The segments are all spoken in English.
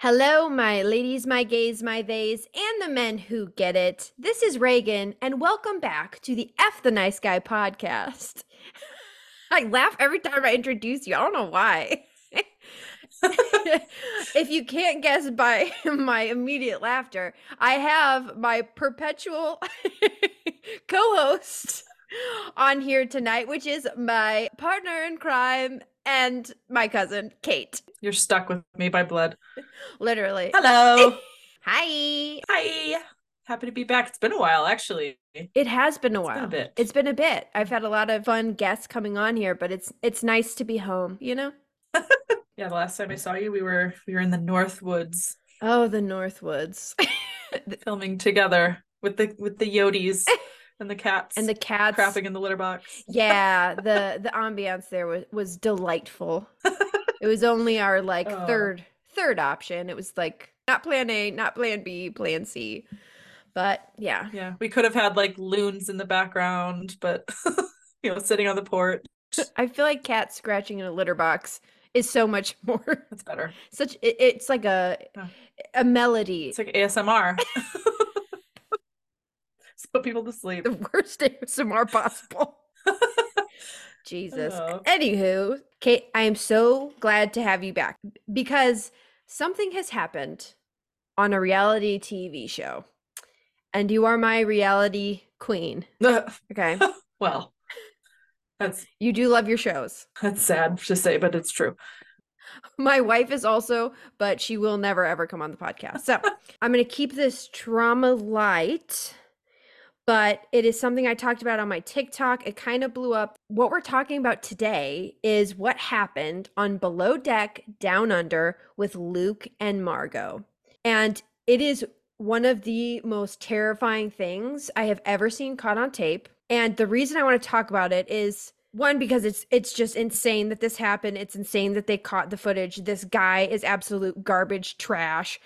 Hello, my ladies, my gays, my theys, and the men who get it. This is Reagan, and welcome back to the F the Nice Guy podcast. I laugh every time I introduce you. I don't know why. if you can't guess by my immediate laughter, I have my perpetual co host on here tonight, which is my partner in crime and my cousin, Kate. You're stuck with me by blood. Literally. Hello. Hi. Hi. Happy to be back. It's been a while, actually. It has been a It's while. been a bit. It's been a bit. I've had a lot of fun guests coming on here, but it's it's nice to be home, you know? Yeah, the last time I saw you, we were we were in the North Woods Oh, the North Woods. filming together with the with the Yodis and the cats and the cats. crapping in the litter box. Yeah, the the ambiance there was was delightful. it was only our like Oh. third third option. It was like not plan A, not plan B, plan C. But yeah. Yeah, we could have had like loons in the background, but you know, sitting on the porch. I feel like cat scratching in a litter box is so much more That's better. such it, it's like a Yeah. a melody. It's like ASMR. Put people to sleep. the worst ASMR possible. Jesus. Oh. Anywho, Kate, I am so glad to have you back because something has happened on a reality TV show. And you are my reality queen. Okay. well, that's you do love your shows. that's sad to say, but it's true. My wife is also, but she will never ever come on the podcast. So I'm going to keep this trauma light, but it is something I talked about on my TikTok. It kind of blew up. What we're talking about today is what happened on Below Deck Down Under with Luke and Margot. And it is one of the most terrifying things I have ever seen caught on tape. And the reason I want to talk about it is one because it's it's just insane that this happened. It's insane that they caught the footage. This guy is absolute garbage trash.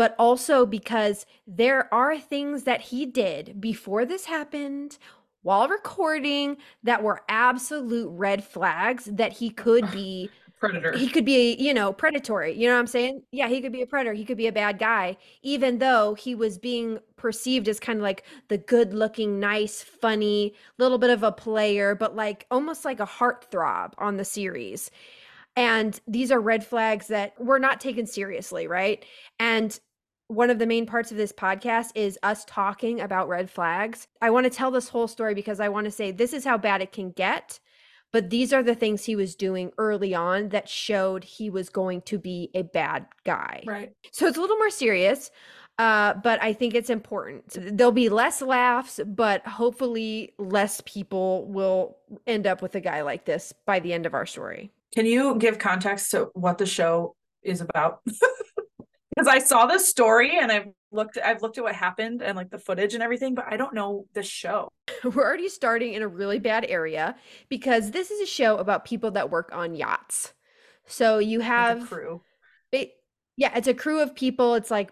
But also because there are things that he did before this happened while recording that were absolute red flags that he could be Predator. he could be you know predatory. You know what i'm saying? Yeah he could be a predator. He could be a bad guy even though he was being perceived as kind of like the good looking nice funny little bit of a player but like almost like a heartthrob on the series. And these are red flags that were not taken seriously right? And one of the main parts of this podcast is us talking about red flags. I want to tell this whole story because I want to say this is how bad it can get. But these are the things he was doing early on that showed he was going to be a bad guy. right. So it's a little more serious, uh, but I think it's important. There'll be less laughs, but hopefully less people will end up with a guy like this by the end of our story. Can you give context to what the show is about? Because I saw the story and I've looked I've looked at what happened and like the footage and everything, but I don't know the show. We're already starting in a really bad area because this is a show about people that work on yachts. So you have a crew. It, yeah, it's a crew of people. It's like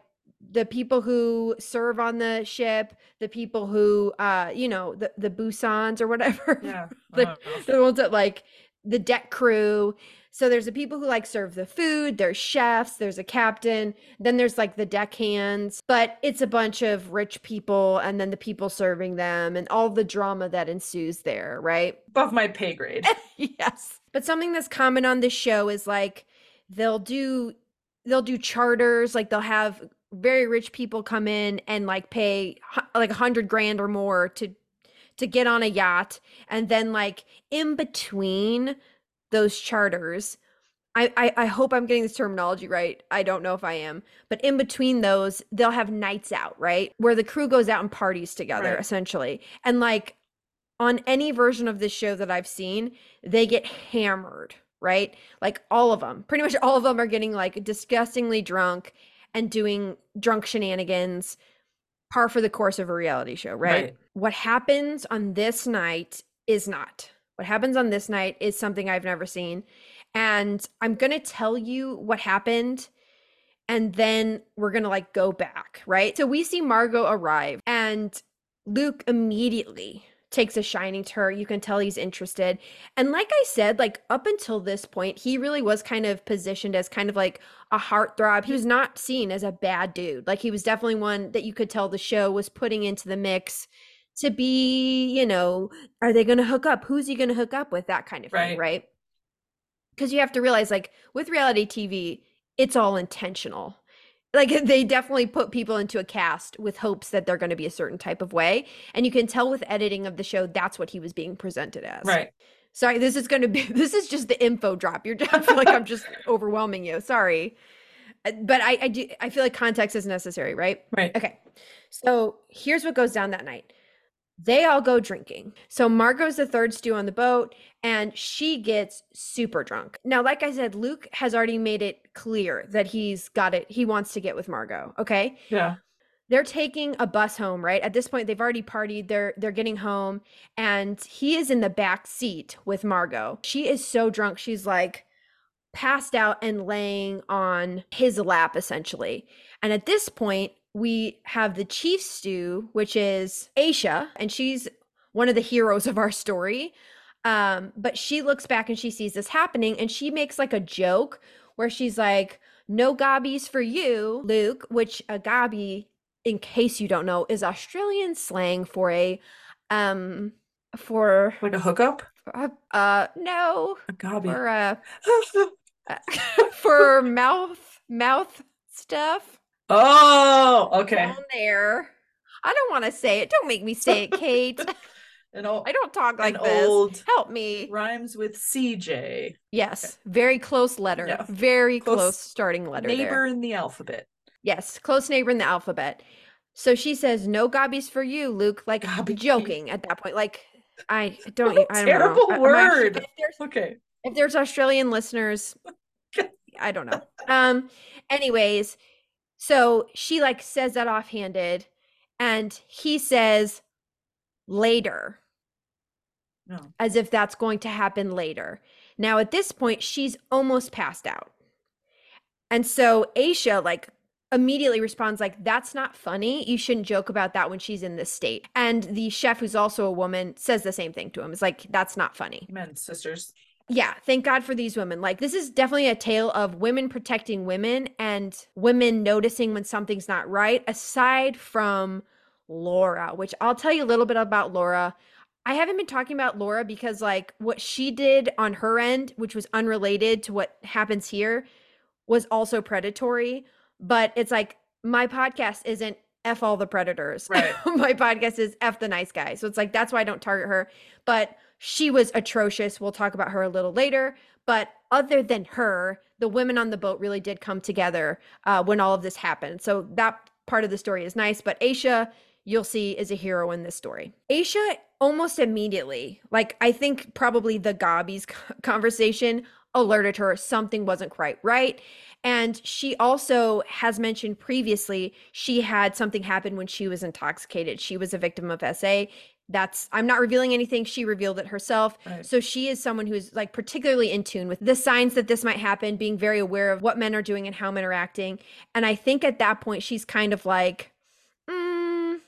the people who serve on the ship, the people who, uh, you know, the the bosuns or whatever. Yeah. The, the ones that like the deck crew. So there's the people who like serve the food. There's chefs. There's a captain. Then there's like the deckhands. But it's a bunch of rich people, and then the people serving them, and all the drama that ensues there, right? Above my pay grade. yes. But something that's common on this show is like they'll do they'll do charters, like they'll have very rich people come in and like pay like a hundred grand or more to to get on a yacht, and then like in between those charters. I, I, I hope I'm getting this terminology right. I don't know if I am, but in between those, they'll have nights out, right? Where the crew goes out and parties together, Right. essentially. And like on any version of this show that I've seen, they get hammered, right? Like all of them, pretty much all of them are getting like disgustingly drunk and doing drunk shenanigans, par for the course of a reality show, right? Right. What happens on this night is not. What happens on this night is something I've never seen. And I'm going to tell you what happened and then we're going to like go back, right? So we see Margot arrive and Luke immediately takes a shining to her. You can tell he's interested. And like I said, like up until this point, he really was kind of positioned as kind of like a heartthrob. He was not seen as a bad dude. Like he was definitely one that you could tell the show was putting into the mix to be, you know, are they going to hook up? Who's he going to hook up with? That kind of thing, Right. right? Because you have to realize, like, with reality TV, it's all intentional. Like, they definitely put people into a cast with hopes that they're going to be a certain type of way. And you can tell with editing of the show, that's what he was being presented as. Right. Sorry, this is going to be, this is just the info drop. You're, I feel like I'm just overwhelming you. Sorry. Uh, But I, I do, I feel like context is necessary, right? Right. Okay. So here's what goes down that night. They all go drinking. So Margot's the third stew on the boat and she gets super drunk. Now, like I said, Luke has already made it clear that he's got it. He wants to get with Margot. Okay. Yeah. They're taking a bus home, right? At this point, they've already partied. They're they're getting home, and he is in the back seat with Margot. She is so drunk, she's like passed out and laying on his lap, essentially. And at this point, we have the chief stew, which is Aesha, and she's one of the heroes of our story. Um, but she looks back and she sees this happening, and she makes like a joke where she's like, "No gobbies for you, Luke," which a gobby in case you don't know, is Australian slang for a um for Like a hookup? uh, uh no A gobby. for uh for mouth mouth stuff oh, okay. down there. I don't want to say it. Don't make me say it, Kate. An old, I don't talk like this. old Help me. rhymes with CJ. Yes, very close letter. Yeah. Very Close close, starting letter. there. Neighbor in the alphabet. Yes, close neighbor in the alphabet. So she says, "No gobbies for you, Luke." Like Gobby. joking at that point. Like I don't. What I don't terrible know. I'm actually- word. if Okay. if there's Australian listeners, I don't know. Um. Anyways, so she like says that offhanded, and he says later, No. as if that's going to happen later. Now at this point, she's almost passed out, and so Aesha like immediately responds like that's not funny you shouldn't joke about that when she's in this state and the chef who's also a woman says the same thing to him it's like that's not funny Men, sisters. Yeah, thank God for these women. Like, this is definitely a tale of women protecting women and women noticing when something's not right, aside from Laura, which I'll tell you a little bit about Laura. I haven't been talking about Laura because, like, what she did on her end, which was unrelated to what happens here, was also predatory. But it's like, my podcast isn't F all the predators. Right. my podcast is F the nice guy. So it's like, that's why I don't target her. But she was atrocious. We'll talk about her a little later. But other than her, the women on the boat really did come together uh, when all of this happened. So that part of the story is nice. But Aesha, you'll see, is a hero in this story. Aesha almost immediately, like I think probably the Gobbies conversation alerted her something wasn't quite right. And she also has mentioned previously she had something happen when she was intoxicated. She was a victim of SA. That's I'm not revealing anything. She revealed it herself. Right. So she is someone who's like particularly in tune with the signs that this might happen, being very aware of what men are doing and how men are acting. And I think at that point she's kind of like, mm,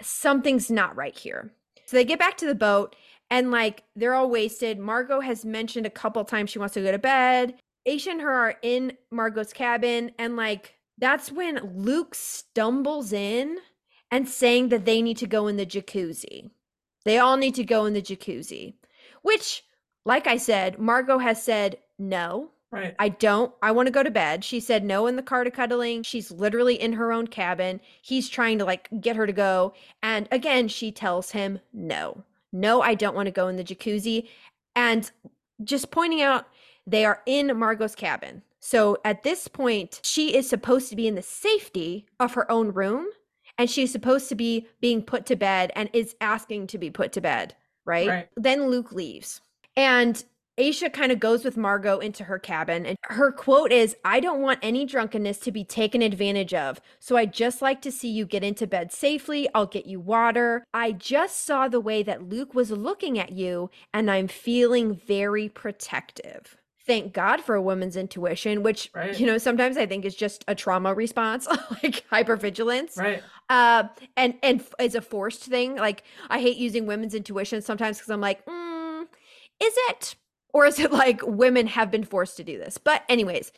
something's not right here. So they get back to the boat and like they're all wasted. Margot has mentioned a couple times she wants to go to bed. Aesha and her are in Margot's cabin and like that's when Luke stumbles in and saying that they need to go in the jacuzzi. They all need to go in the jacuzzi, which like I said, Margot has said no. Right. I don't. I want to go to bed. She said no in the car to cuddling. She's literally in her own cabin. He's trying to like get her to go. And again, she tells him no. No, I don't want to go in the jacuzzi. And just pointing out, they are in Margot's cabin. So at this point, she is supposed to be in the safety of her own room and she's supposed to be being put to bed and is asking to be put to bed, right? Right. Then Luke leaves. And Aesha kind of goes with Margot into her cabin, and her quote is I don't want any drunkenness to be taken advantage of. So I just like to see you get into bed safely. I'll get you water. I just saw the way that Luke was looking at you, and I'm feeling very protective. Thank God for a woman's intuition, which Right. you know sometimes I think is just a trauma response, like hypervigilance. Right. Uh, and and is a forced thing. Like I hate using women's intuition sometimes because I'm like, mm, is it, or is it like women have been forced to do this? But anyways,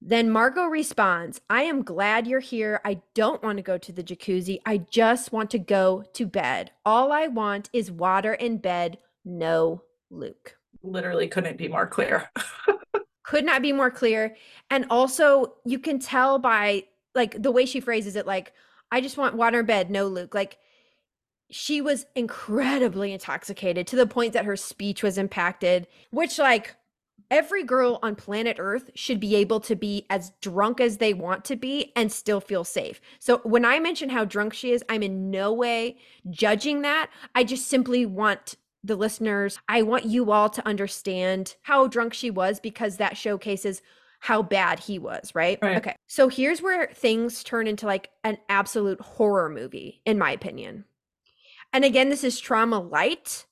then Margot responds, I am glad you're here. I don't want to go to the jacuzzi. I just want to go to bed. All I want is water in bed. No Luke. Literally couldn't be more clear. Could not be more clear. And also, you can tell by like the way she phrases it, like, I just want water bed. No Luke. Like, she was incredibly intoxicated to the point that her speech was impacted, which, like, every girl on planet Earth should be able to be as drunk as they want to be and still feel safe. So, when I mention how drunk she is, I'm in no way judging that. I just simply want the listeners, I want you all to understand how drunk she was because that showcases how bad he was, right? Right. Okay. So, here's where things turn into like an absolute horror movie, in my opinion. And again, this is trauma light,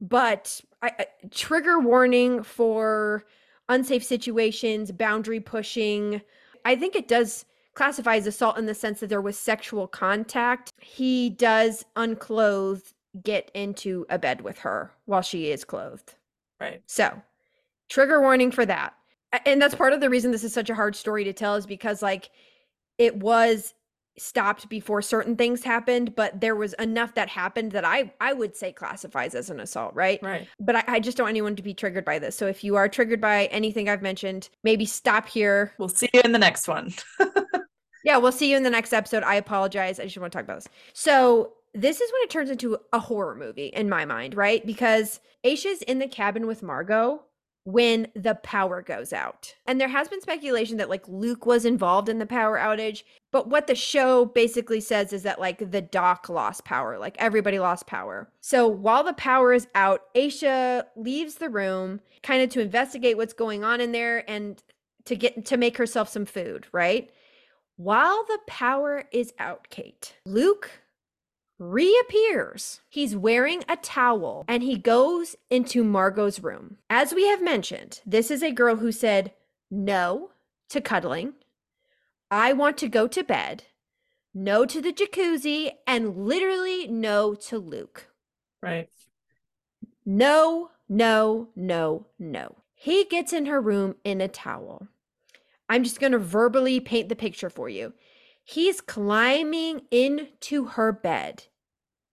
but I, I- trigger warning for unsafe situations, boundary pushing. I think it does classify as assault in the sense that there was sexual contact. He does unclothed get into a bed with her while she is clothed. Right. So, trigger warning for that. And that's part of the reason this is such a hard story to tell is because like it was stopped before certain things happened, but there was enough that happened that I I would say classifies as an assault, right? Right. But I, I just don't want anyone to be triggered by this. So if you are triggered by anything I've mentioned, maybe stop here. We'll see you in the next one. Yeah, we'll see you in the next episode. I apologize. I just want to talk about this. So this is when it turns into a horror movie in my mind, right? Because Aesha's in the cabin with Margot when the power goes out. And there has been speculation that like Luke was involved in the power outage, but what the show basically says is that like the dock lost power, like everybody lost power. So while the power is out, Aesha leaves the room kind of to investigate what's going on in there and to get to make herself some food, right? While the power is out, Kate, Luke reappears. He's wearing a towel and he goes into Margot's room. As we have mentioned, this is a girl who said no to cuddling. I want to go to bed. No to the jacuzzi and literally no to Luke. Right. No, no, no, no. He gets in her room in a towel. I'm just going to verbally paint the picture for you. He's climbing into her bed.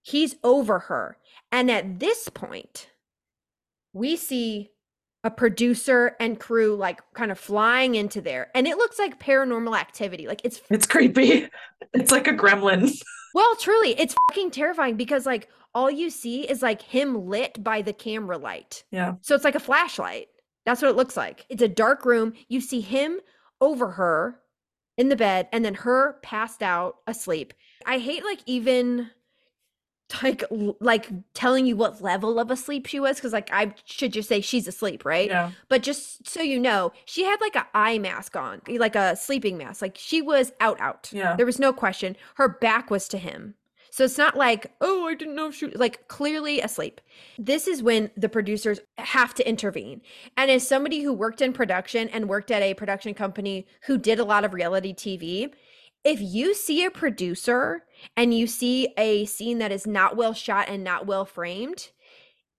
He's over her. And at this point, we see a producer and crew like kind of flying into there. And it looks like paranormal activity. Like it's It's creepy. It's like a gremlin. well, truly, it's fucking terrifying because like all you see is like him lit by the camera light. Yeah. So it's like a flashlight. That's what it looks like. It's a dark room. You see him over her in the bed and then her passed out asleep. I hate like even like like telling you what level of asleep she was cuz like I should just say she's asleep, right? Yeah. But just so you know, she had like a eye mask on, like a sleeping mask. Like she was out out. Yeah. There was no question. Her back was to him. So it's not like, oh, I didn't know if she like clearly asleep. This is when the producers have to intervene. And as somebody who worked in production and worked at a production company who did a lot of reality TV, if you see a producer and you see a scene that is not well shot and not well framed,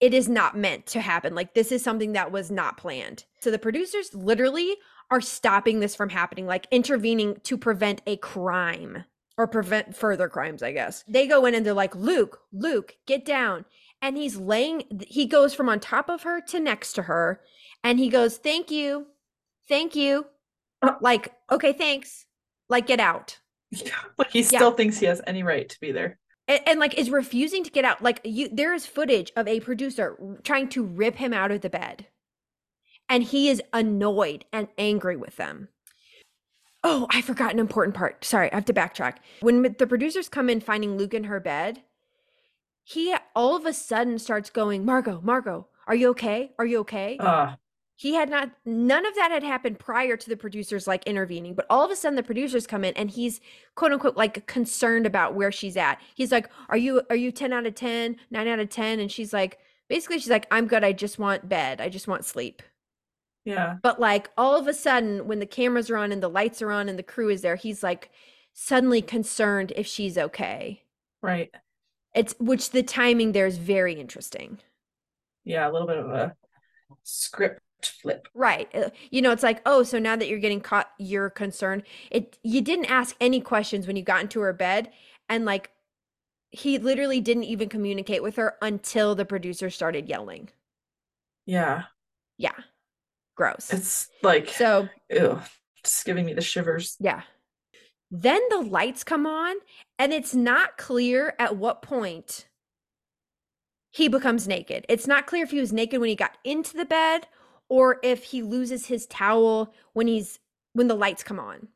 it is not meant to happen. Like this is something that was not planned. So the producers literally are stopping this from happening, like intervening to prevent a crime or prevent further crimes, I guess. They go in and they're like, Luke, Luke, get down. And he's laying, he goes from on top of her to next to her. And he goes, Thank you. Thank you. Uh. Like, okay, thanks. Like, get out. Yeah. Like he Yeah. still thinks he has any right to be there. and, and like is refusing to get out like you there is footage of a producer trying to rip him out of the bed and he is annoyed and angry with them oh i forgot an important part sorry i have to backtrack when the producers come in finding luke in her bed he all of a sudden starts going margot margot are you okay are you okay Uh he had not none of that had happened prior to the producers like intervening but all of a sudden the producers come in and he's quote unquote like concerned about where she's at he's like are you are you 10 out of 10 9 out of 10 and she's like basically she's like i'm good i just want bed i just want sleep Yeah. But like all of a sudden, when the cameras are on and the lights are on and the crew is there, he's like suddenly concerned if she's okay. Right. It's which the timing there is very interesting. Yeah, a little bit of a script flip. Right. Uh, You know, it's like, oh, so now that you're getting caught, you're concerned. It you didn't ask any questions when you got into her bed and like he literally didn't even communicate with her until the producer started yelling. Yeah. Yeah. Gross. It's like So, ew, just giving me the shivers. yeah. Then the lights come on and it's not clear at what point he becomes naked. It's not clear if he was naked when he got into the bed or if he loses his towel when he's when the lights come on.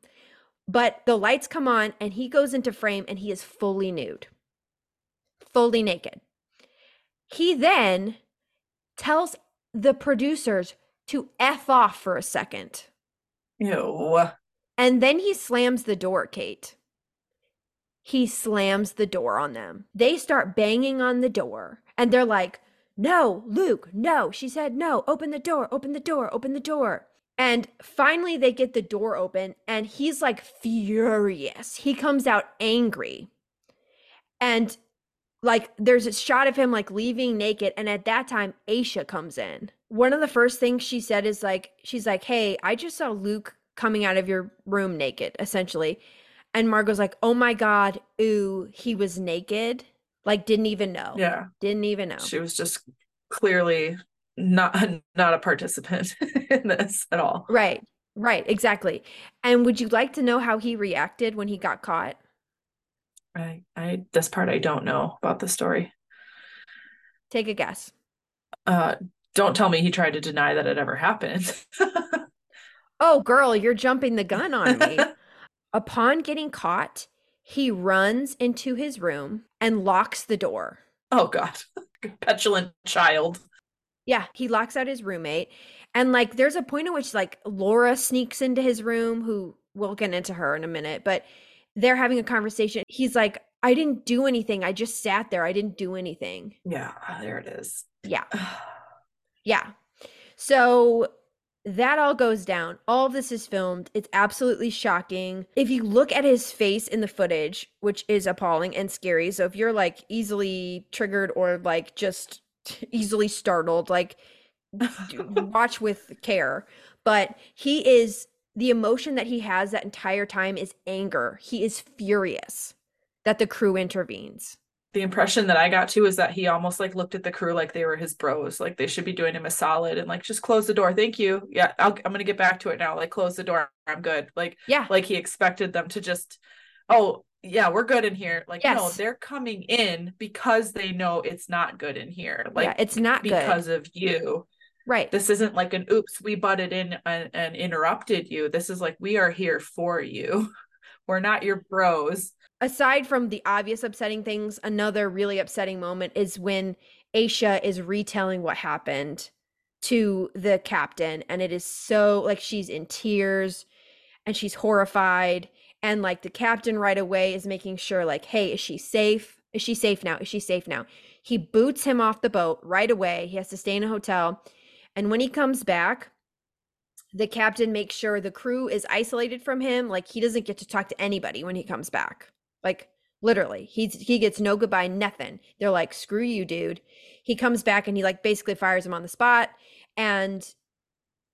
But the lights come on and he goes into frame and he is fully nude. Fully naked. He then tells the producers to F off for a second. Ew. And then he slams the door, Kate. He slams the door on them. They start banging on the door and they're like, No, Luke, no. She said, No, open the door, open the door, open the door. And finally, they get the door open and he's like furious. He comes out angry. And like, there's a shot of him like leaving naked. And at that time, Aesha comes in. One of the first things she said is like, She's like, Hey, I just saw Luke coming out of your room naked, essentially. And Margot's like, oh my God, ooh, he was naked. Like, didn't even know. Yeah. Didn't even know. She was just clearly not not a participant in this at all. Right, right, exactly. And would you like to know how he reacted when he got caught? I I this part I don't know about the story. Take a guess. Uh don't tell me he tried to deny that it ever happened. Oh, girl, you're jumping the gun on me. Upon getting caught, he runs into his room and locks the door. oh god. Petulant child. Yeah, he locks out his roommate. And like there's a point at which like Laura sneaks into his room, who we'll get into her in a minute, but they're having a conversation. He's like, I didn't do anything. I just sat there. I didn't do anything. Yeah, there it is. Yeah. Yeah. So that all goes down. All of this is filmed. It's absolutely shocking. If you look at his face in the footage, which is appalling and scary. So if you're like easily triggered or like just easily startled, like watch with care. But he is the emotion that he has that entire time is anger. He is furious that the crew intervenes. The impression that I got too is that he almost like looked at the crew like they were his bros, like they should be doing him a solid and like just close the door. Thank you. Yeah, I'll, I'm gonna get back to it now. Like close the door. I'm good. Like Yeah. like he expected them to just, oh yeah, we're good in here. Like no, they're coming in because they know it's not good in here. Like yeah, it's not good. because of you. Right. This isn't like an oops, we butted in and, and interrupted you. This is like we are here for you. We're not your bros. Aside from the obvious upsetting things, another really upsetting moment is when Aesha is retelling what happened to the captain. And it is so like she's in tears and she's horrified. And like the captain right away is making sure, like, hey, is she safe? Is she safe now? Is she safe now? He boots him off the boat right away. He has to stay in a hotel. And when he comes back, the captain makes sure the crew is isolated from him. Like he doesn't get to talk to anybody when he comes back. Like literally, he's he gets no goodbye, nothing. They're like, screw you, dude. He comes back and he like basically fires him on the spot. And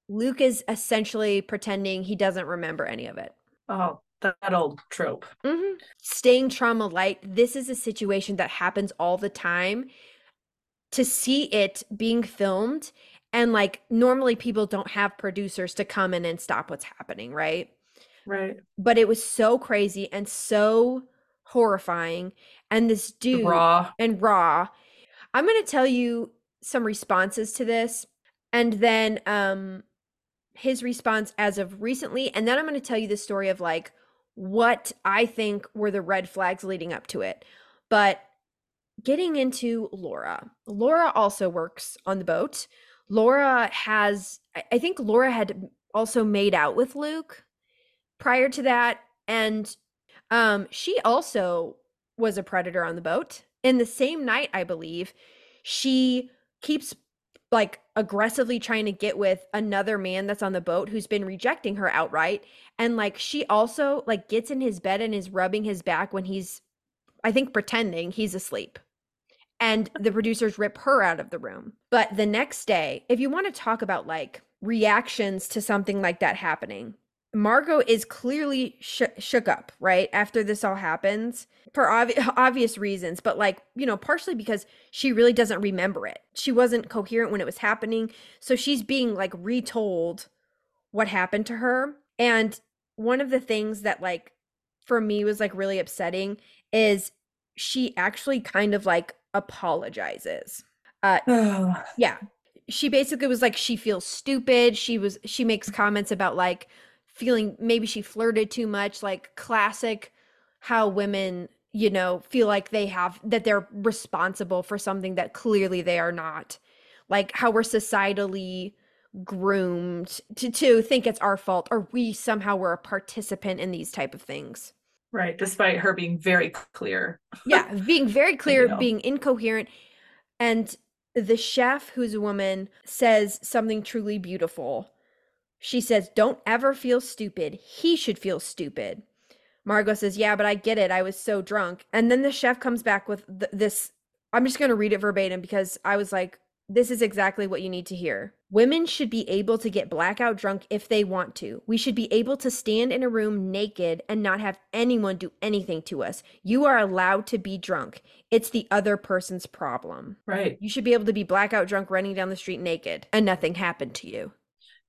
Luke is essentially pretending he doesn't remember any of it. Oh, that, old trope. Mhm. Staying trauma light, this is a situation that happens all the time. To see it being filmed, and like normally people don't have producers to come in and stop what's happening, right? Right. But it was so crazy and so horrifying. And this dude Raw. and raw. I'm going to tell you some responses to this and then um his response as of recently and then I'm going to tell you the story of like what I think were the red flags leading up to it. But getting into Laura. Laura also works on the boat. Laura has I- I think Laura had also made out with Luke prior to that and um she also was a predator on the boat. In the same night, I believe, she keeps like aggressively trying to get with another man that's on the boat who's been rejecting her outright and like she also like gets in his bed and is rubbing his back when he's i think pretending he's asleep and the producers rip her out of the room but the next day if you want to talk about like reactions to something like that happening margot is clearly sh- shook up right after this all happens for obvi- obvious reasons but like you know partially because she really doesn't remember it. She wasn't coherent when it was happening so she's being like retold what happened to her. And one of the things that like for me was like really upsetting is she actually kind of like apologizes. Uh yeah. she basically was like she feels stupid. She was she makes comments about like feeling maybe she flirted too much like classic how women you know feel like they have that they're responsible for something that clearly they are not. Like how we're societally groomed to to think it's our fault or we somehow were a participant in these type of things. Right despite her being very clear. Yeah being very clear You know. being incoherent. And the chef who's a woman says something truly beautiful she says don't ever feel stupid he should feel stupid margot says yeah but i get it i was so drunk and then the chef comes back with th- this i'm just going to read it verbatim because i was like this is exactly what you need to hear. Women should be able to get blackout drunk if they want to. We should be able to stand in a room naked and not have anyone do anything to us. You are allowed to be drunk. It's the other person's problem. right You should be able to be blackout drunk running down the street naked and nothing happened to you.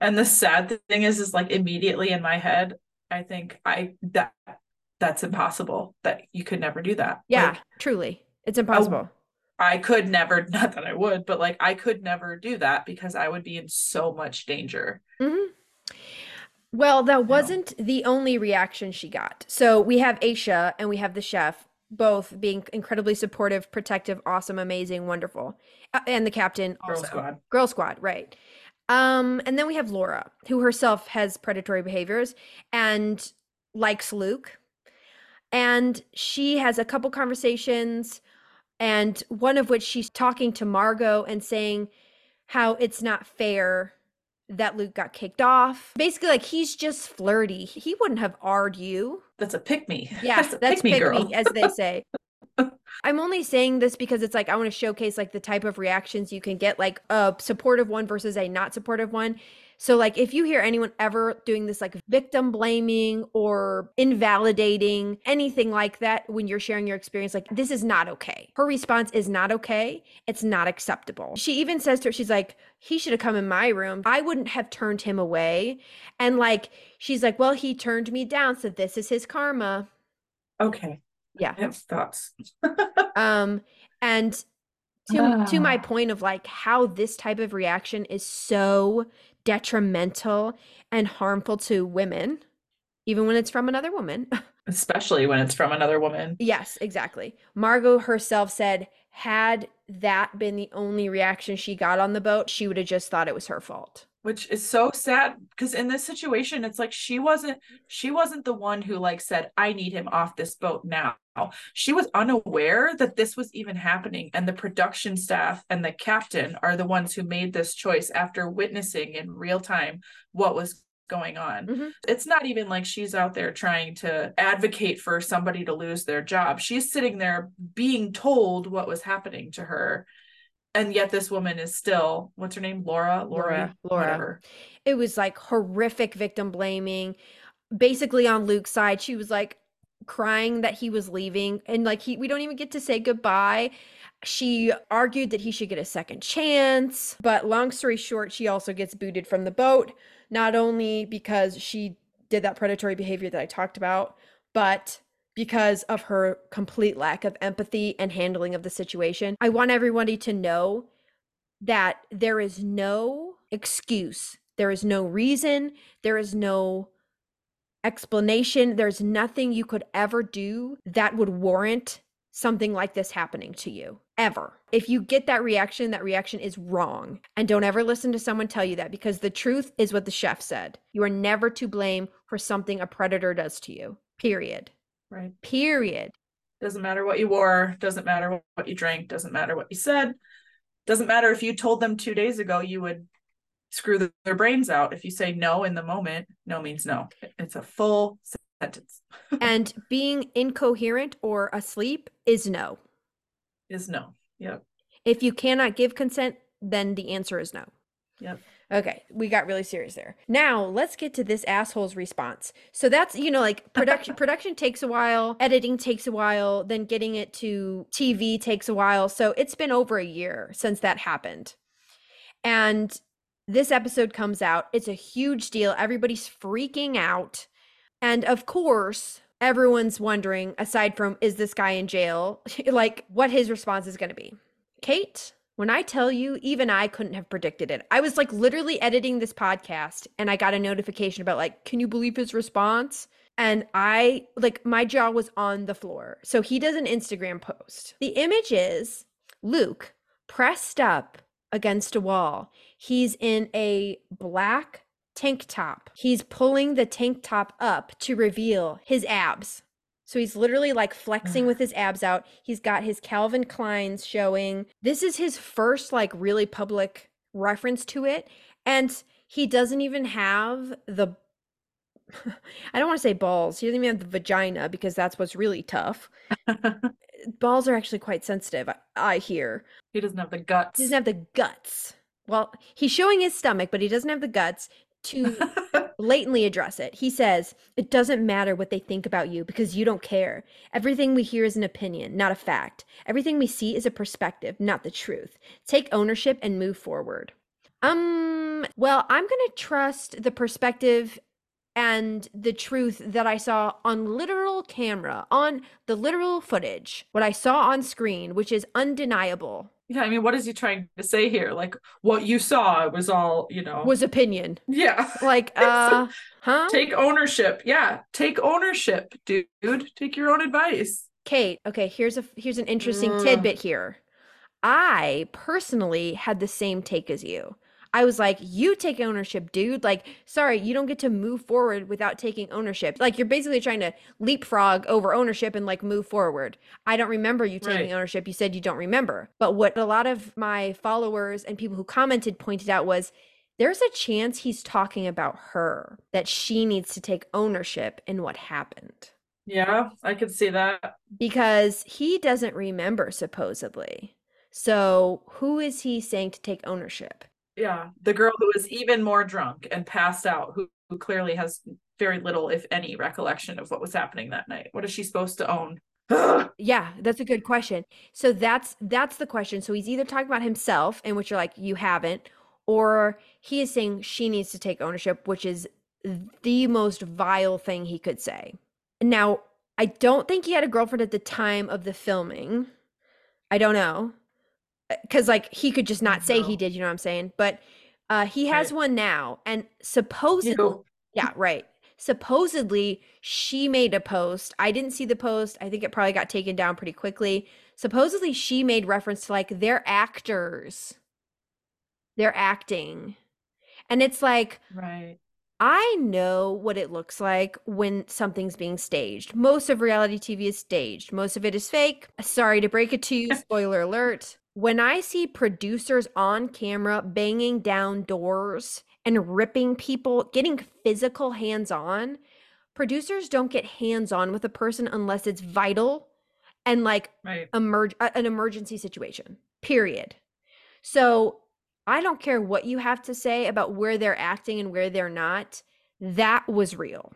And the sad thing is is like immediately in my head i think i that that's impossible that you could never do that Yeah, Like, truly. It's impossible. I could never, not that I would, but like I could never do that because I would be in so much danger. hmm Well, that wasn't the only reaction she got. So we have Aesha and we have the chef, both being incredibly supportive, protective, awesome, amazing, wonderful, Uh, and the captain Girl also. squad. Girl Squad, right? Um, and then we have Laura, who herself has predatory behaviors and likes Luke, and she has a couple conversations, and one of which she's talking to Margot and saying how it's not fair that Luke got kicked off. Basically, like he's just flirty. He wouldn't have R'd you. That's a pick me. Yeah, that's a that's pick me girl. me, as they say. I'm only saying this because it's like I want to showcase like the type of reactions you can get, like a supportive one versus a not supportive one. So, like, if you hear anyone ever doing this, like victim blaming or invalidating anything like that when you're sharing your experience, like, this is not okay. Her response is not okay. It's not acceptable. She even says to her, she's like, he should have come in my room. I wouldn't have turned him away. And like, she's like, well, he turned me down. So, this is his karma. okay. Yeah. I have thoughts. um and to to my Ah. point of like how this type of reaction is so detrimental and harmful to women even when it's from another woman Especially when it's from another woman. yes exactly margot herself said had that been the only reaction she got on the boat she would have just thought it was her fault which is so sad because in this situation it's like she wasn't she wasn't the one who like said i need him off this boat now. She was unaware that this was even happening and the production staff and the captain are the ones who made this choice after witnessing in real time what was going on. Mhm. it's not even like she's out there trying to advocate for somebody to lose their job. She's sitting there being told what was happening to her and yet this woman is still what's her name? Laura? Laura, laura whatever. It was like horrific victim blaming. Basically on luke's side she was like crying that he was leaving and like he we don't even get to say goodbye. She argued that he should get a second chance but long story short she also gets booted from the boat not only because she did that predatory behavior that i talked about but because of her complete lack of empathy and handling of the situation. I want everybody to know that there is no excuse there is no reason there is no explanation there's nothing you could ever do that would warrant something like this happening to you ever. If you get that reaction that reaction is wrong. And don't ever listen to someone tell you that because the truth is what the chef said. You are never to blame for something a predator does to you period right period doesn't matter what you wore doesn't matter what you drank doesn't matter what you said Doesn't matter if you told them two days ago you would screw the, their brains out. If you say no in the moment, no means no. It's a full sentence. and being incoherent or asleep is no. Is no. Yep. If you cannot give consent, then the answer is no. Yep. Okay, we got really serious there. Now, let's get to this asshole's response. So that's, you know, like production production takes a while, editing takes a while, then getting it to TV takes a while. So it's been over a year since that happened. And this episode comes out. It's a huge deal. Everybody's freaking out. And of course, everyone's wondering aside from is this guy in jail, like what his response is going to be. Kate, when I tell you, even I couldn't have predicted it. I was like literally editing this podcast and I got a notification about, like, can you believe his response? And I, like, my jaw was on the floor. So he does an Instagram post. The image is Luke pressed up against a wall. He's in a black tank top. He's pulling the tank top up to reveal his abs. So he's literally like flexing with his abs out. He's got his Calvin Kleins showing. This is his first like really public reference to it. And he doesn't even have the I don't want to say balls. He doesn't even have the vagina because that's what's really tough. balls are actually quite sensitive, I, I hear. He doesn't have the guts. He doesn't have the guts. Well, he's showing his stomach, but he doesn't have the guts to blatantly address it. He says, It doesn't matter what they think about you because you don't care. Everything we hear is an opinion, not a fact. Everything we see is a perspective, not the truth. Take ownership and move forward. Um, well, I'm going to trust the perspective and the truth that I saw on literal camera, on the literal footage, what I saw on screen, which is undeniable. Yeah, I mean, what is he trying to say here? Like, what you saw was all, you know, was opinion. Yeah. Like, uh, huh? Take ownership. Yeah, take ownership, dude. Take your own advice. Kate, okay, here's a here's an interesting tidbit here. I personally had the same take as you. I was like, you take ownership, dude. Like, sorry, you don't get to move forward without taking ownership. Like, you're basically trying to leapfrog over ownership and like move forward. I don't remember you taking Right. ownership. You said you don't remember. But what a lot of my followers and people who commented pointed out was there's a chance he's talking about her, that she needs to take ownership in what happened Yeah, I could see that. because he doesn't remember supposedly. So, who is he saying to take ownership? Yeah, the girl who is even more drunk and passed out, who, who clearly has very little, if any, recollection of what was happening that night. What is she supposed to own? Yeah, that's a good question. So that's that's the question. So he's either talking about himself, in which you're like you haven't, or he is saying she needs to take ownership, which is the most vile thing he could say. Now, I don't think he had a girlfriend at the time of the filming. I don't know. Cuz like he could just not say he did, you know what I'm saying? But uh he has Right. one now and supposedly yeah, right. Supposedly, she made a post. I didn't see the post. I think it probably got taken down pretty quickly. Supposedly, she made reference to like they're actors. They're acting. And it's like, Right. I know what it looks like when something's being staged. Most of reality TV is staged, most of it is fake. Sorry to break it to you, spoiler alert. When I see producers on camera banging down doors and ripping people, getting physical hands on, producers don't get hands on with a person unless it's vital and like Right. emerg- a- an emergency situation. Period. So I don't care what you have to say about where they're acting and where they're not. That was real.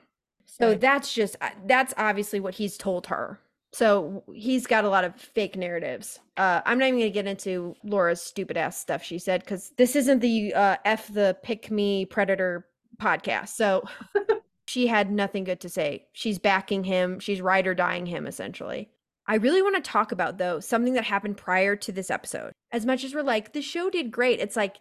So Right. that's just uh, that's obviously what he's told her. So he's got a lot of fake narratives. Uh, I'm not even gonna get into Laura's stupid ass stuff she said because this isn't the uh, f the pick me predator podcast. So she had nothing good to say. She's backing him. She's ride or dying him essentially. I really want to talk about though something that happened prior to this episode. As much as we're like the show did great, it's like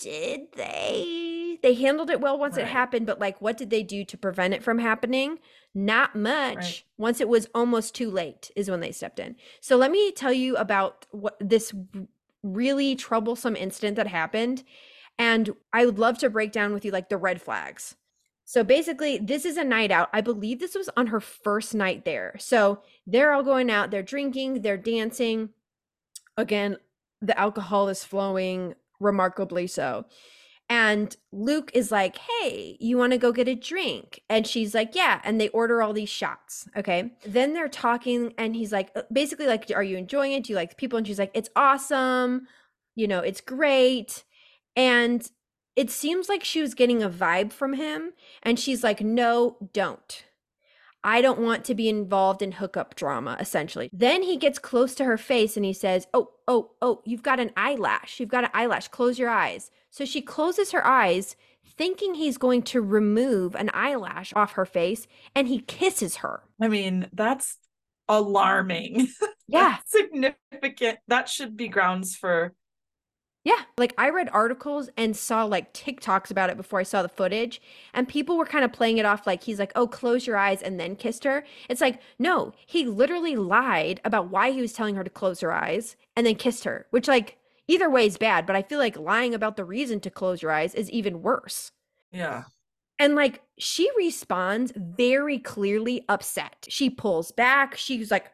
did they? They handled it well once it happened, but like what did they do to prevent it from happening? Not much. Right. Once it was almost too late is when they stepped in. So let me tell you about what this really troublesome incident that happened and I would love to break down with you like the red flags. So basically, this is a night out. I believe this was on her first night there. So they're all going out, they're drinking, they're dancing. Again, the alcohol is flowing remarkably so. And Luke is like, Hey, you want to go get a drink? And she's like, Yeah. And they order all these shots. Okay. Then they're talking, and he's like, uh, basically, like, Are you enjoying it? Do you like the people? And she's like, It's awesome. You know, it's great. And it seems like she was getting a vibe from him. And she's like, No, don't. I don't want to be involved in hookup drama, essentially. Then he gets close to her face and he says, Oh, oh, oh, you've got an eyelash. You've got an eyelash. Close your eyes. So she closes her eyes, thinking he's going to remove an eyelash off her face, and he kisses her. I mean, that's alarming. Yeah. That's significant. That should be grounds for Yeah, like I read articles and saw like TikToks about it before I saw the footage, and people were kind of playing it off like he's like, "Oh, close your eyes," and then kissed her. It's like, no, he literally lied about why he was telling her to close her eyes and then kissed her, which like either way is bad, but I feel like lying about the reason to close your eyes is even worse. yeah. And like she responds very clearly upset. She pulls back. She's like,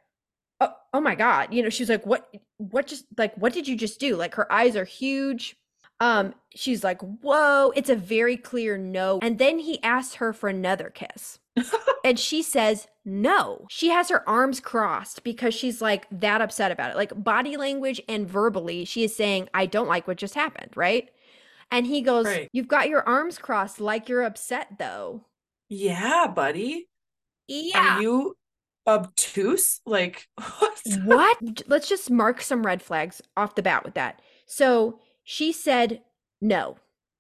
oh, oh my God. You know, she's like, what, what just like, what did you just do? Like her eyes are huge. Um, she's like, whoa, it's a very clear no. And then he asks her for another kiss. and she says no. She has her arms crossed because she's like that upset about it. Like body language and verbally, she is saying, I don't like what just happened, right? And he goes, Right. You've got your arms crossed like you're upset though. Yeah, buddy. Yeah. Are you obtuse? Like what? Let's just mark some red flags off the bat with that. So she said no.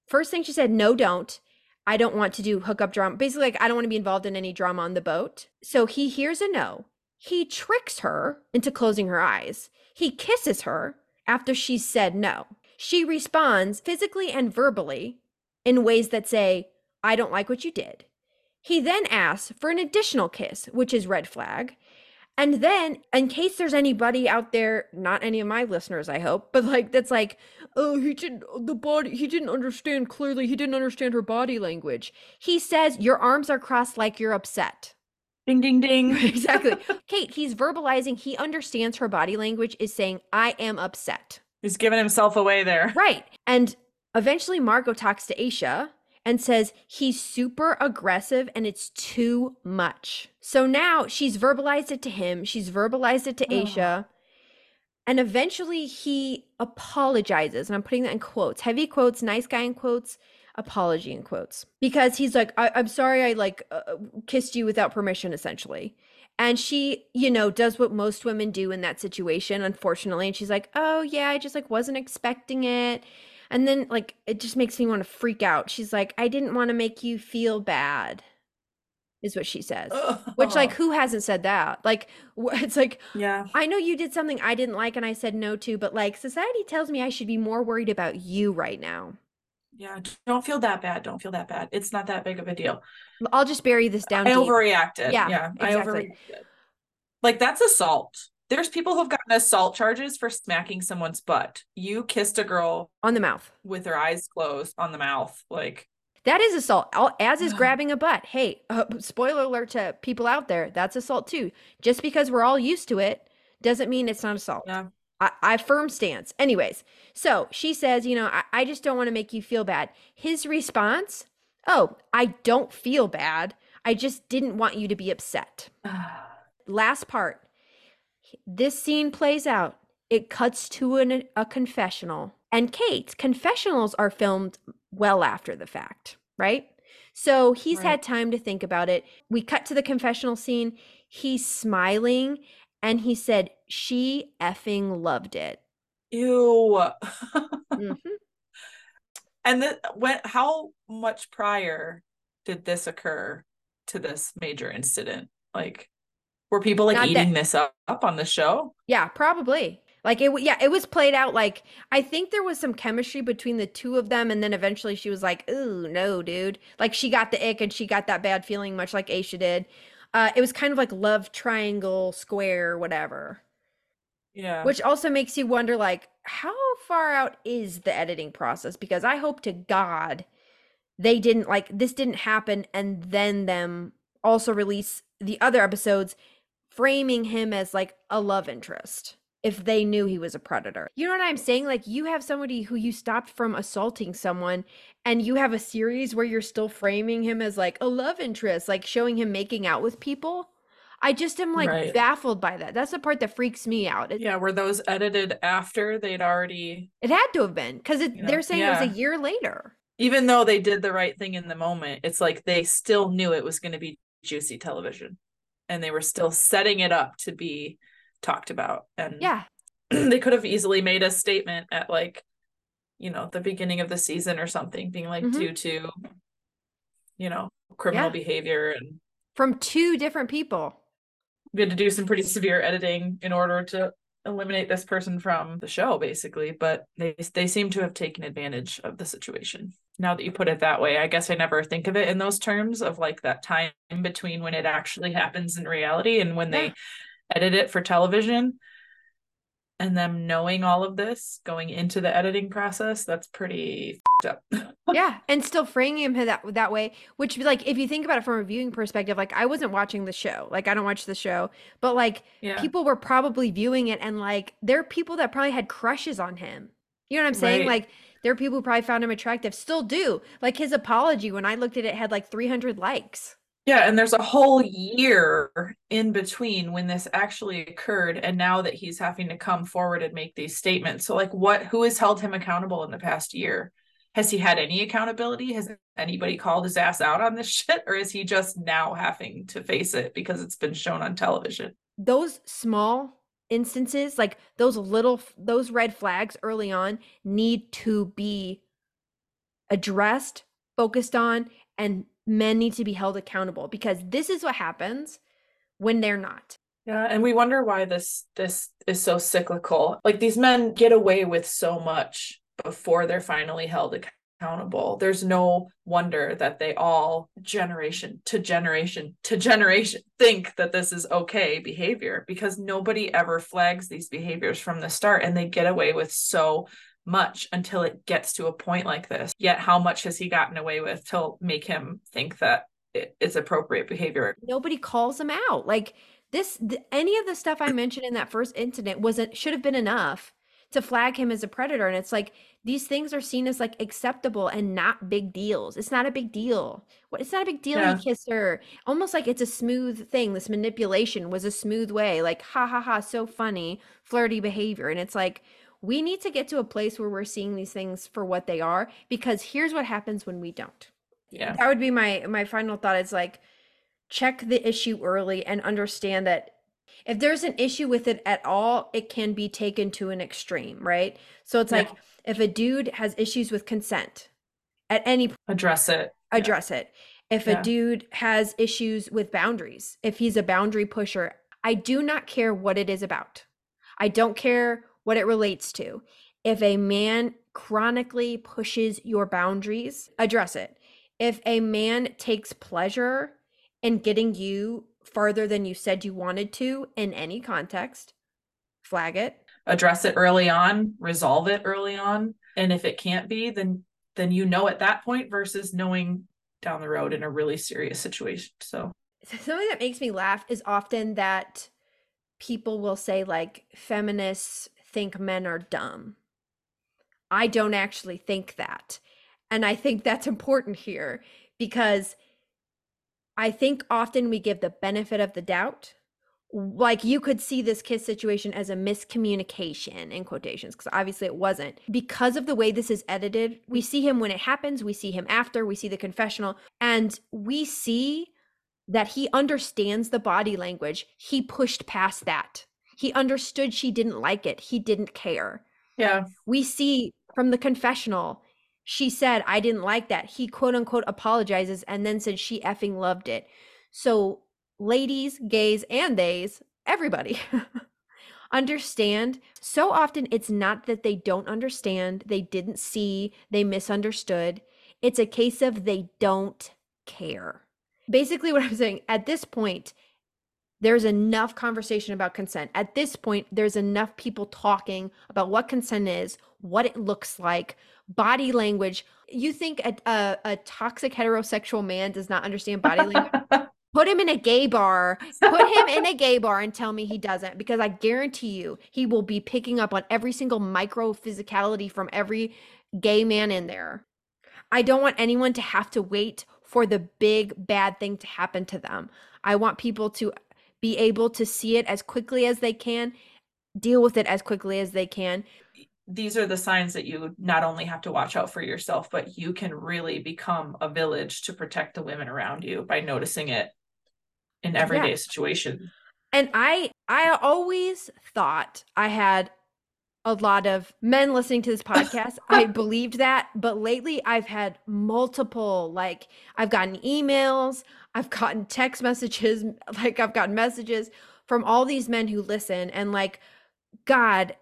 First thing she said, no, don't. I don't want to do hookup drama. Basically, like, I don't want to be involved in any drama on the boat. So he hears a no. He tricks her into closing her eyes. He kisses her after she said no. She responds physically and verbally in ways that say, I don't like what you did. He then asks for an additional kiss, which is red flag. And then, in case there's anybody out there, not any of my listeners, I hope, but like that's like, oh, he didn't the body, he didn't understand clearly, he didn't understand her body language. He says, Your arms are crossed like you're upset. Ding ding ding. exactly. Kate, he's verbalizing, he understands her body language, is saying, I am upset. He's giving himself away there. Right. And eventually Margot talks to Aesha and says he's super aggressive and it's too much. So now she's verbalized it to him, she's verbalized it to Oh. Aesha. And eventually he apologizes. And I'm putting that in quotes, heavy quotes, nice guy in quotes, apology in quotes. Because he's like, I- I'm sorry I like uh, kissed you without permission, essentially. And she, you know, does what most women do in that situation, unfortunately. And she's like, oh, yeah, I just like wasn't expecting it. And then, like, it just makes me want to freak out. She's like, I didn't want to make you feel bad, is what she says. Which, like, who hasn't said that? Like, it's like, yeah. I know you did something I didn't like and I said no to, but like, society tells me I should be more worried about you right now. Yeah. Don't feel that bad. Don't feel that bad. It's not that big of a deal. I'll just bury this down I deep. overreacted. Yeah, Yeah. I exactly. overreacted. Like that's assault. There's people who've gotten assault charges for smacking someone's butt. You kissed a girl on the mouth. with her eyes closed on the mouth. Like That is assault, as is grabbing a butt. Hey, uh, spoiler alert to people out there, that's assault too. Just because we're all used to it doesn't mean it's not assault. Yeah. I, I firm stance. Anyways, so she says, you know, I, I just don't want to make you feel bad. His response, oh, I don't feel bad. I just didn't want you to be upset. Last part. This scene plays out. It cuts to an, a confessional. And Kate, confessionals are filmed well after the fact, right? So he's Right. had time to think about it. We cut to the confessional scene. He's smiling and he said, She effing loved it. ew. Mhm. and then when how much prior did this occur to this major incident? Like were people like Not that- eating this up, up on the show? Yeah, probably. Like it, yeah, it was played out like I think there was some chemistry between the two of them, and then eventually she was like, "Ooh, no, dude!" Like she got the ick and she got that bad feeling, much like Aesha did. Uh, it was kind of like love triangle, square, whatever. Yeah. Which also makes you wonder, like, how far out is the editing process? Because I hope to God they didn't like this didn't happen, and then them also release the other episodes, framing him as like a love interest. if they knew he was a predator. You know what I'm saying? Like you have somebody who you stopped from assaulting someone and you have a series where you're still framing him as like a love interest, like showing him making out with people. I just am like Right. baffled by that. That's the part that freaks me out. It, Yeah, were those edited after they'd already it had to have been You know, they're saying it was a year later. even though they did the right thing in the moment, it's like they still knew it was going to be juicy television and they were still setting it up to be talked about. And Yeah. they could have easily made a statement at like, you know, the beginning of the season or something, being like, Mhm. due to, you know, criminal Yeah. behavior. And From two different people. we had to do some pretty severe editing in order to eliminate this person from the show basically but they they seem to have taken advantage of the situation now that you put it that way i guess i never think of it in those terms of like that time between when it actually happens in reality and when Yeah. they edit it for television and them knowing all of this going into the editing process that's pretty up yeah, and still framing him that that way, which like if you think about it from a viewing perspective, like I wasn't watching the show, like I don't watch the show, but like yeah people were probably viewing it and like there are people that probably had crushes on him. You know what I'm saying? Right. Like there are people who probably found him attractive, still do. Like his apology when I looked at it had like 300 likes. Yeah, and there's a whole year in between when this actually occurred and now that he's having to come forward and make these statements. So like what who has held him accountable in the past year? Has he had any accountability? Has anybody called his ass out on this shit or is he just now having to face it because it's been shown on television? Those small instances, like those little those red flags early on need to be addressed, focused on and men need to be held accountable because this is what happens when they're not. Yeah, and we wonder why this this is so cyclical. Like these men get away with so much before they're finally held accountable. There's no wonder that they all generation to generation to generation think that this is okay behavior because nobody ever flags these behaviors from the start and they get away with so much until it gets to a point like this. Yet how much has he gotten away with to make him think that it's appropriate behavior? nobody calls him out. Like this, th- any of the stuff I mentioned in that first incident wasn't should have been enough to flag him as a predator. And it's like these things are seen as like acceptable and not big deals. It's not a big deal. What? It's not a big deal. Yeah. You kiss her. Almost like it's a smooth thing. This manipulation was a smooth way. Like ha ha ha, so funny, flirty behavior. And it's like we need to get to a place where we're seeing these things for what they are. Because here's what happens when we don't Yeah. that would be my my final thought is like check the issue early and understand that if there's an issue with it at all it can be taken to an extreme right so it's Yeah. like if a dude has issues with consent at any point Address it. Yeah. address it if Yeah. a dude has issues with boundaries if he's a boundary pusher i do not care what it is about i don't care what it relates to. If a man chronically pushes your boundaries address it. If a man takes pleasure in getting you farther than you said you wanted to in any context flag it. Address it early on resolve it early on and if it can't be then then you know at that point versus knowing down the road in a really serious situation so. Something that makes me laugh is often that people will say like feminists think men are dumb. I don't actually think that. And I think that's important here because I think often we give the benefit of the doubt. Like you could see this kiss situation as a miscommunication in quotations, because obviously it wasn't. Because of the way this is edited, we see him when it happens, we see him after, we see the confessional, and we see that he understands the body language. He pushed past that. He understood she didn't like it. He didn't care. yeah We see from the confessional, she said, I didn't like that. He quote unquote apologizes and then said she effing loved it. So, ladies, gays, and theys, everybody understand. So often it's not that they don't understand, they didn't see, they misunderstood. It's a case of they don't care. Basically, what I'm saying at this point, there's enough conversation about consent. At this point, there's enough people talking about what consent is, what it looks like, body language. You think a, a, a toxic heterosexual man does not understand body language? Put him in a gay bar. Put him in a gay bar and tell me he doesn't because I guarantee you he will be picking up on every single micro physicality from every gay man in there. I don't want anyone to have to wait for the big bad thing to happen to them. I want people to be able to see it as quickly as they can, deal with it as quickly as they can. These are the signs that you not only have to watch out for yourself, but you can really become a village to protect the women around you by noticing it in everyday yeah. situation. And I I always thought I had a lot of men listening to this podcast. I believed that, but lately I've had multiple like I've gotten emails, I've gotten text messages, like I've gotten messages from all these men who listen and like god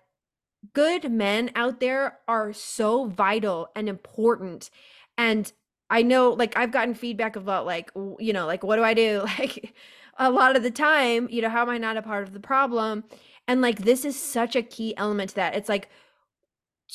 good men out there are so vital and important. And I know like I've gotten feedback about like you know like what do I do? Like a lot of the time you know how am I not a part of the problem and like this is such a key element to that. It's like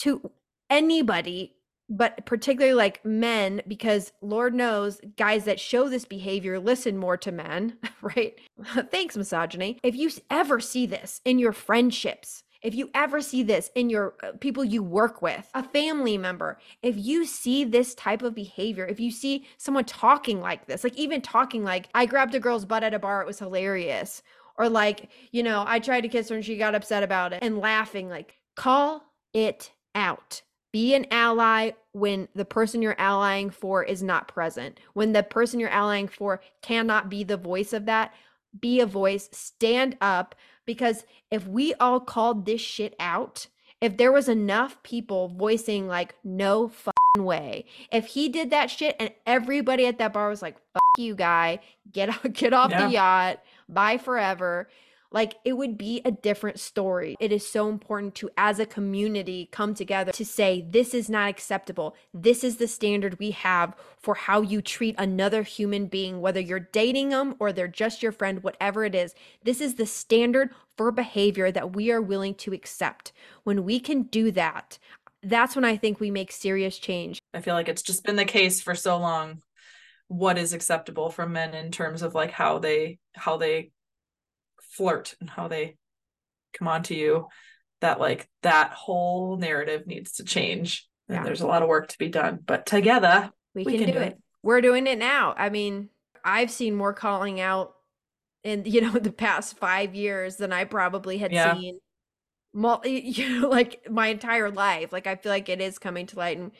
to anybody but particularly like men because lord knows guys that show this behavior listen more to men right? Thanks misogyny. If you ever see this in your friendships if you ever see this in your uh, people you work with a family member if you see this type of behavior if you see someone talking like this like even talking like i grabbed a girl's butt at a bar it was hilarious or like you know i tried to kiss her and she got upset about it and laughing like call it out be an ally when the person you're allying for is not present. When the person you're allying for cannot be the voice of that, be a voice, stand up. Because if we all called this shit out, if there was enough people voicing, like, no way, if he did that shit and everybody at that bar was like, fuck you, guy, get, get off yeah. the yacht, bye forever like it would be a different story. It is so important to, as a community, come together to say, this is not acceptable. This is the standard we have for how you treat another human being, whether you're dating them or they're just your friend, whatever it is. This is the standard for behavior that we are willing to accept. When we can do that, that's when I think we make serious change. I feel like it's just been the case for so long what is acceptable from men in terms of like how they how they flirt and how they come on to you that like that whole narrative needs to change and yeah. there's a lot of work to be done but together we, we can, can, do, it. it we're doing it now i mean i've seen more calling out in you know the past five years than i probably had yeah. seen you know like my entire life like i feel like it is coming to light and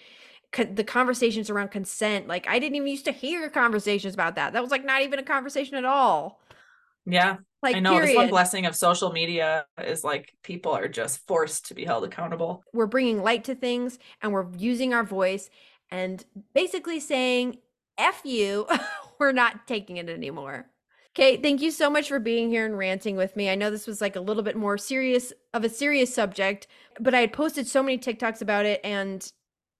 co- the conversations around consent like i didn't even used to hear conversations about that that was like not even a conversation at all yeah like I know period. this one blessing of social media is like people are just forced to be held accountable. We're bringing light to things and we're using our voice and basically saying F you, we're not taking it anymore. Okay, thank you so much for being here and ranting with me. I know this was like a little bit more serious of a serious subject, but I had posted so many TikToks about it and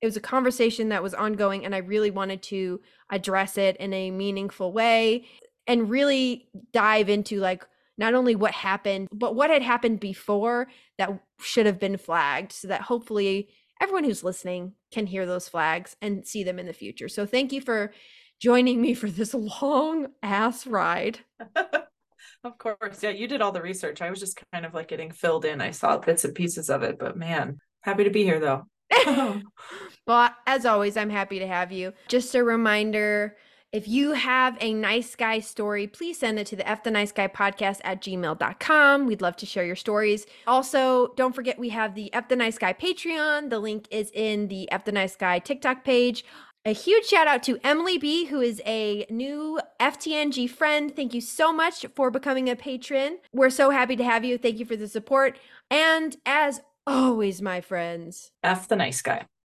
it was a conversation that was ongoing and I really wanted to address it in a meaningful way and really dive into like not only what happened, but what had happened before that should have been flagged so that hopefully everyone who's listening can hear those flags and see them in the future. So thank you for joining me for this long ass ride. of course. Yeah, you did all the research. I was just kind of like getting filled in. I saw bits and pieces of it, but man, happy to be here though. well, as always, I'm happy to have you. Just a reminder if you have a nice guy story, please send it to the F the Nice Guy podcast at gmail.com. We'd love to share your stories. Also, don't forget we have the F the Nice Guy Patreon. The link is in the F the Nice Guy TikTok page. A huge shout out to Emily B, who is a new FTNG friend. Thank you so much for becoming a patron. We're so happy to have you. Thank you for the support. And as always, my friends, F the nice guy.